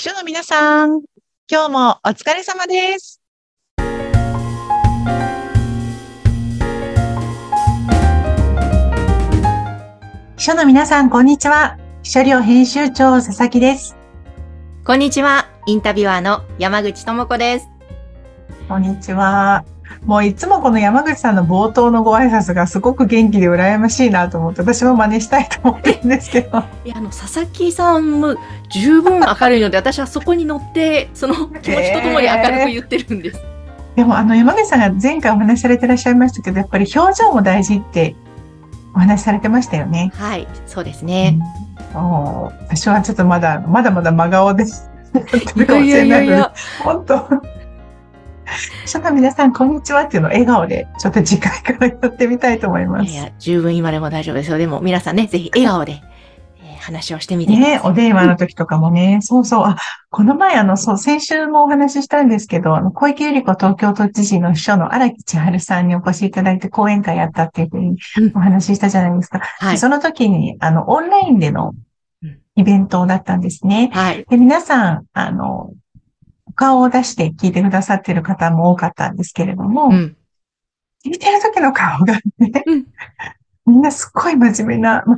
秘書の皆さん、今日もお疲れ様です。秘書の皆さん、こんにちは。秘書寮編集長、佐々木です。こんにちは。インタビュアーの山口智子です。こんにちは。もういつもこの山口さんの冒頭のご挨拶がすごく元気で羨ましいなと思って、私も真似したいと思ってるんですけど。いや、あの、佐々木さんも十分明るいので、私はそこに乗って、その 気持ちとともに明るく言ってるんです。でもあの山口さんが前回お話しされてらっしゃいましたけど、やっぱり表情も大事ってお話しされてましたよね。はい、そうですね。おー私はちょっとまだ、まだまだ真顔です。やってるかもしれないので、本当。ちょっと皆さん、こんにちはっていうのを笑顔で、ちょっと次回からやってみたいと思います。いや十分今でも大丈夫ですよ。でも皆さんね、ぜひ笑顔で、えー話をしてみて。ねお電話の時とかもね、そうそう。あ、この前あの、そう、先週もお話ししたんですけど、あの、小池百合子東京都知事の秘書の荒木千春さんにお越しいただいて講演会やったっていうふうにうんお話ししたじゃないですか。はい。その時に、あの、オンラインでのうんイベントだったんですね。はい。で、皆さん、あの、お顔を出して聞いてくださっている方も多かったんですけれども、うん。聞いてる時の顔がね、うんみんなすっごい真面目な、ま、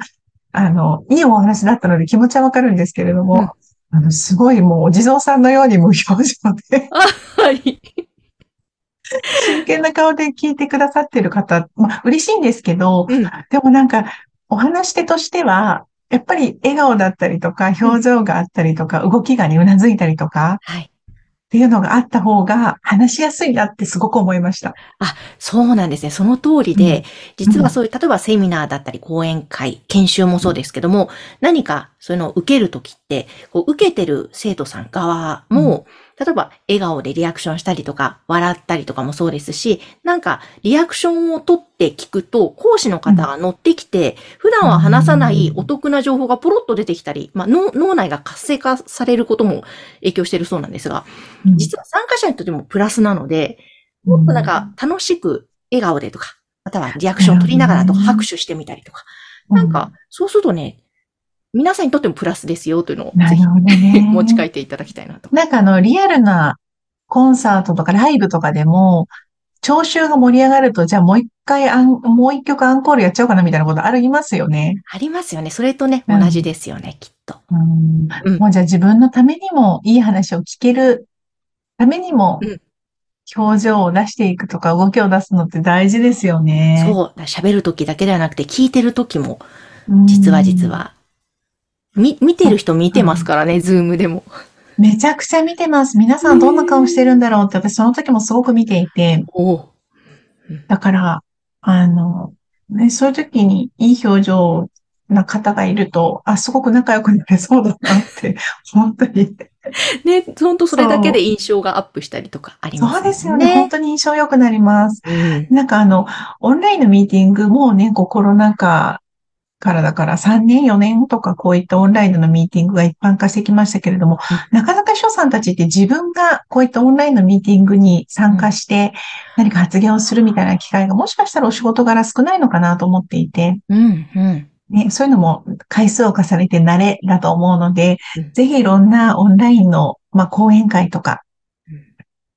あの、いいお話だったので気持ちはわかるんですけれども、うんあの、すごいもうお地蔵さんのように無表情で、はい。真剣な顔で聞いてくださっている方、まあ、嬉しいんですけど、うん。でもなんか、お話し手としては、やっぱり笑顔だったりとか、表情があったりとか、動きがね、うなずいたりとか、はい。っていうのがあった方が話しやすいなってすごく思いました。そうなんですね。その通りで、実はそういう、例えばセミナーだったり講演会、研修もそうですけども、何かそういうのを受けるときって、こう受けてる生徒さん側も、例えば笑顔でリアクションしたりとか、笑ったりとかもそうですし、なんかリアクションを取って聞くと、講師の方が乗ってきて、普段は話さないお得な情報がポロッと出てきたり、まあ脳脳内が活性化されることも影響しているそうなんですが、うん。実は参加者にとってもプラスなので、もっとなんか楽しく笑顔でとか、またはリアクションを取りながらとかうん。拍手してみたりとか、うんなん。か、そうするとね、皆さんにとってもプラスですよというのをぜひね。持ち帰っていただきたいなと。なんかあの、リアルなコンサートとかライブとかでも、聴衆が盛り上がると、じゃあもう一回アン、もう一曲アンコールやっちゃおうかなみたいなことありますよね。ありますよね。それとね、うん同じですよね、きっと。うんうんもうじゃあ自分のためにもいい話を聞けるためにもうん、表情を出していくとか動きを出すのって大事ですよね。そう。喋るときだけではなくて、聞いてるときも、うん実は実。は、み、見てる人見てますからね、ズームでも。めちゃくちゃ見てます。皆さんどんな顔してるんだろうって私その時もすごく見ていて、だから、あの、ね、そういう時にいい表情な方がいると、あ、すごく仲良くなれそうだなって、本当に。ね、ほんとそれだけで印象がアップしたりとかありますそうですよね。本当に印象良くなります。うんなんかあの、オンラインのミーティングもね、こうコロナ禍からだから3年、4年とかこういったオンラインでのミーティングが一般化してきましたけれども、なかなか秘書さんたちって自分がこういったオンラインのミーティングに参加して何か発言をするみたいな機会がもしかしたらお仕事柄少ないのかなと思っていて、うん、うん。ね、そういうのも回数を重ねて慣れだと思うのでうん、ぜひいろんなオンラインの、まあ、講演会とか、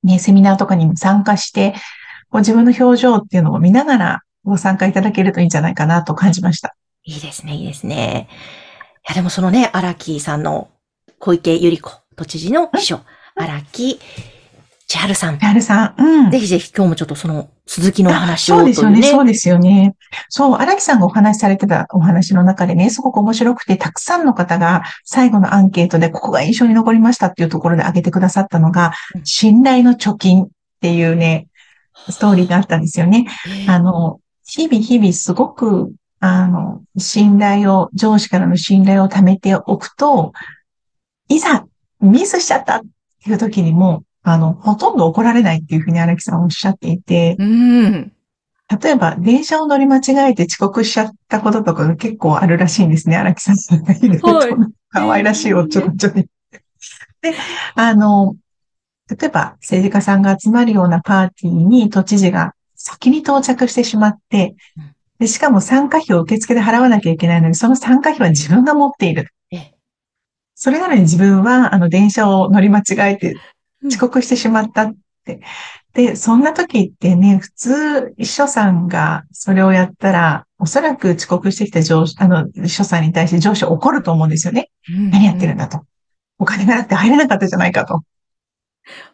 ね、セミナーとかにも参加して、こう自分の表情っていうのを見ながらご参加いただけるといいんじゃないかなと感じました。いいですね、いいですね。いや、でもそのね、荒木さんの小池百合子都知事の秘書、荒木千春さん。はるさん、うん。ぜひぜひ今日もちょっとその続きのお話をそうですよね。そうですよね。そう、荒木さんがお話しされてたお話の中でね、すごく面白くて、たくさんの方が最後のアンケートでここが印象に残りましたっていうところで挙げてくださったのがう、ん信頼の貯金っていうね、ストーリーがあったんですよね。えーあの、日々日々すごく、あの、信頼を、上司からの信頼を貯めておくと、いざミスしちゃったっていう時にも、あの、ほとんど怒られないっていうふうに荒木さんおっしゃっていて、うん。例えば、電車を乗り間違えて遅刻しちゃったこととかが結構あるらしいんですね、荒木さんがいるはいと。可愛らしいおっちょこちょに。で、あの、例えば政治家さんが集まるようなパーティーに都知事が先に到着してしまってうん、で、しかも参加費を受付で払わなきゃいけないのに、その参加費は自分が持っている。えそれなのに自分は、あの、電車を乗り間違えて遅刻してしまったって。で、そんな時ってね、普通、秘書さんがそれをやったら、おそらく遅刻してきた上司、あの、秘書さんに対して上司怒ると思うんですよね。何やってるんだと。お金がなくて入れなかったじゃないかと。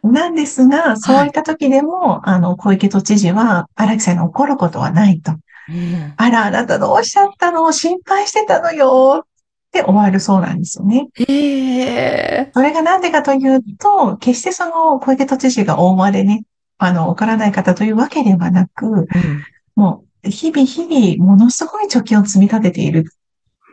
なんですが、そういった時でも、あの、小池都知事は、荒木さんに怒ることはないと。う んあら、あなたどうしちゃったの？心配してたのよって終わるそうなんですよね。へえ。それがなんでかというと、決してその小池都知事が大間でね、あの、わからない方というわけではなく、うんもう、日々日々、ものすごい貯金を積み立てている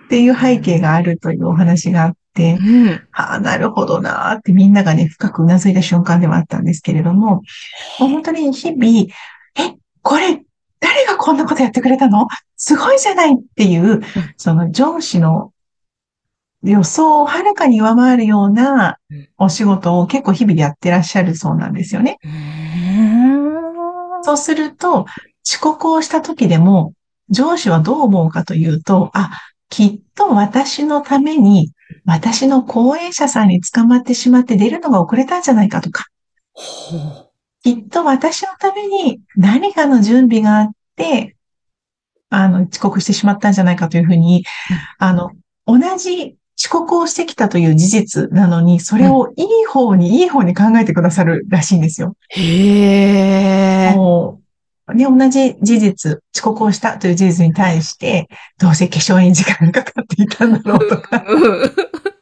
っていう背景があるというお話があって、うん。ああ、なるほどなーってみんながね、深く頷いた瞬間ではあったんですけれども、もう本当に日々、え、これ、誰がこんなことやってくれたの？すごいじゃないっていう、その上司の予想をはるかに上回るようなうん。お仕事を結構日々やってらっしゃるそうなんですよね。うんそうすると、遅刻をした時でも、上司はどう思うかというと、あ、きっと私のために、私の後援者さんに捕まってしまって出るのが遅れたんじゃないかとか、きっと私のために何かの準備があって、あの、遅刻してしまったんじゃないかというふうに、あの、同じ遅刻をしてきたという事実なのに、それをいい方に、いい方に考えてくださるらしいんですよ。へえ。もう、ね、同じ事実、遅刻をしたという事実に対して、どうせ化粧に時間がかかっていたんだろうとか、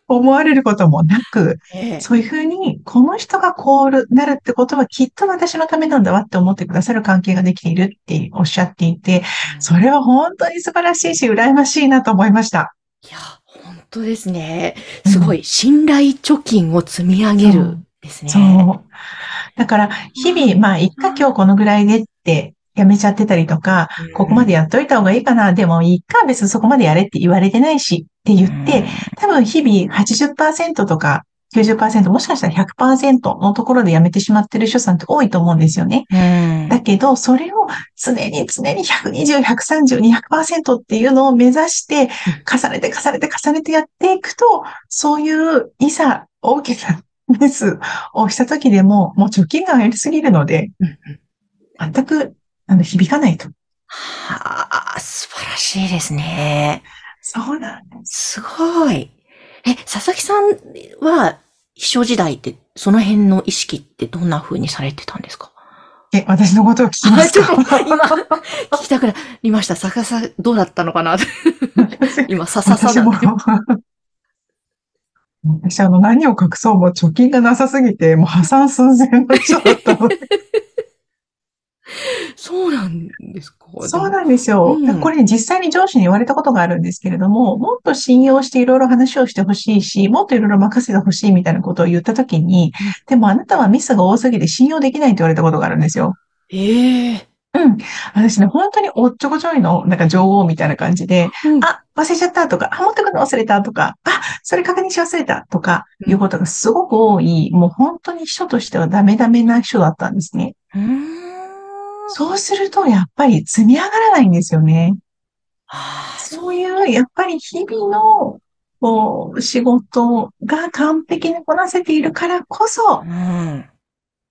思われることもなく、ええそういうふうに、この人がこうなるってことはきっと私のためなんだわって思ってくださる関係ができているっておっしゃっていて、それは本当に素晴らしいし、羨ましいなと思いました。いや、本当ですね。すごい、信頼貯金を積み上げるんですね。そう。だから、日々、まあ、いっか今日このぐらいでってやめちゃってたりとか、うんここまでやっといた方がいいかな、でもいいか、別にそこまでやれって言われてないしって言って、多分日々80%とか90%、もしかしたら100%のところでやめてしまってる人さんって多いと思うんですよね。うん、だけど、それを常に常に120、130、200%っていうのを目指して、重ねて重ねて重ねてやっていくと、そういう、いざ大きなミスをした時でも、もう貯金がありすぎるので、全く、あの、響かないと。はあ、素晴らしいですね。そうなんです。すごい。え、佐々木さんは、秘書時代って、その辺の意識ってどんな風にされてたんですか？え、私のことを聞きますちょっとか今、聞きたくなりました。佐々木さん、どうだったのかな？今、さささだって。、私 あの何を隠そうも貯金がなさすぎて、もう破産寸前の人だったので。そうなんですか？そうなんですよ。うんこれ実際に上司に言われたことがあるんですけれども、もっと信用していろいろ話をしてほしいし、もっといろいろ任せてほしいみたいなことを言ったときに、でもあなたはミスが多すぎて信用できないって言われたことがあるんですよ。ええうん。私ね、本当におっちょこちょいの、なんか女王みたいな感じで、うんあ、忘れちゃったとか、あ、持ってくるの忘れたとか、あ、それ確認し忘れたとか、うんいうことがすごく多い、もう本当に秘書としてはダメダメな秘書だったんですね。うーん。そうすると、やっぱり積み上がらないんですよね。そういう、やっぱり日々の、こう、仕事が完璧にこなせているからこそ、うん。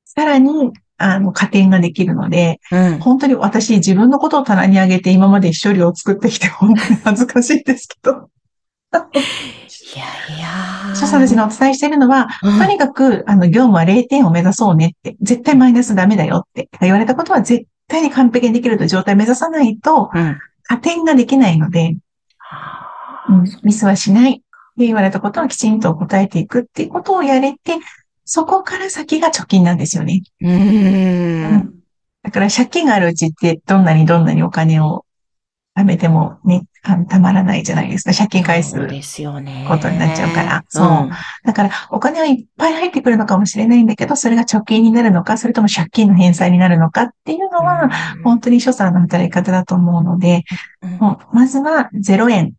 さらに、あの、加点ができるので、うん。本当に私自分のことを棚に上げて今まで一人を作ってきて本当に恥ずかしいですけど。いやいや。所さんたちにお伝えしているのは、うんとにかく、あの、業務は0点を目指そうねって、絶対マイナスダメだよって言われたことは絶対に完璧にできるという状態を目指さないと、うん。加点ができないので、あうんミスはしないって言われたことはきちんと答えていくっていうことをやれて、そこから先が貯金なんですよね。ーうーん。だから借金があるうちってどんなにどんなにお金を貯めてもね、あのたまらないじゃないですか。借金返すよね。ことになっちゃうから。そう。だから、お金はいっぱい入ってくるのかもしれないんだけど、それが貯金になるのか、それとも借金の返済になるのかっていうのは、うん。本当に所さんの働き方だと思うので、うん。もうまずは0円。っ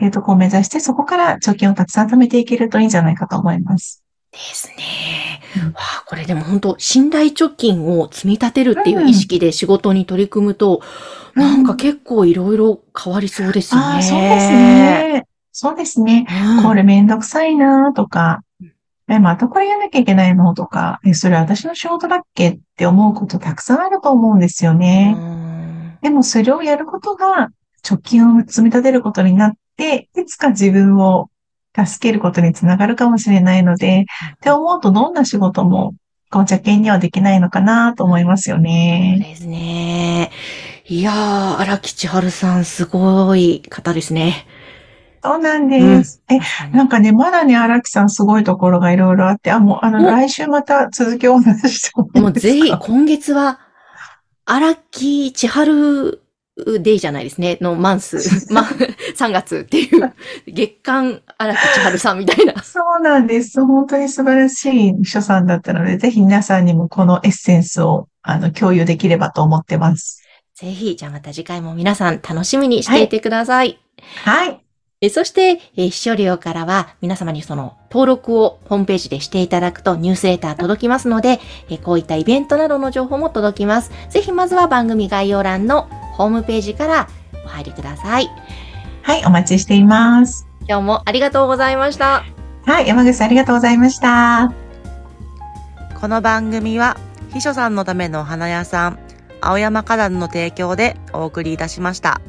ていうところを目指して、そこから貯金をたくさん貯めていけるといいんじゃないかと思います。ですねうん。わあ、これでも本当信頼貯金を積み立てるっていう意識で仕事に取り組むと、うんなんか結構いろいろ変わりそうですね。ああ、そうです。ね。そうですね。うんこれめんどくさいなとか、え、またこれやんなきゃいけないのとか、え、それ私の仕事だっけって思うことたくさんあると思うんですよね。うんでもそれをやることが貯金を積み立てることになって、いつか自分を助けることにつながるかもしれないので、って思うとどんな仕事も、こう邪険にはできないのかなと思いますよそうね。ですね。いやー、荒木千春さん、すごい方ですね。そうなんです。え、なんかね、まだね、荒木さんすごいところがいろいろあって、あ、もう、あの、お来週また続きをお話ししてもいいもうですかぜひ、今月は、荒木千春デイじゃないですね、のマンス、ま、3月っていう、月間荒木千春さんみたいな。そうなんです。本当に素晴らしい秘書さんだったので、ぜひ皆さんにもこのエッセンスを、あの、共有できればと思ってます。ぜひ、じゃあまた次回も皆さん楽しみにしていてください。はい。えそして、え書料からは皆様にその登録をホームページでしていただくとニュースレター届きますので、えーこういったイベントなどの情報も届きます。ぜひまずは番組概要欄のホームページからお入りください。はい、お待ちしています。今日もありがとうございました。はい、山口さんありがとうございました。この番組は秘書さんのためのお花屋さん青山花壇の提供でお送りいたしました。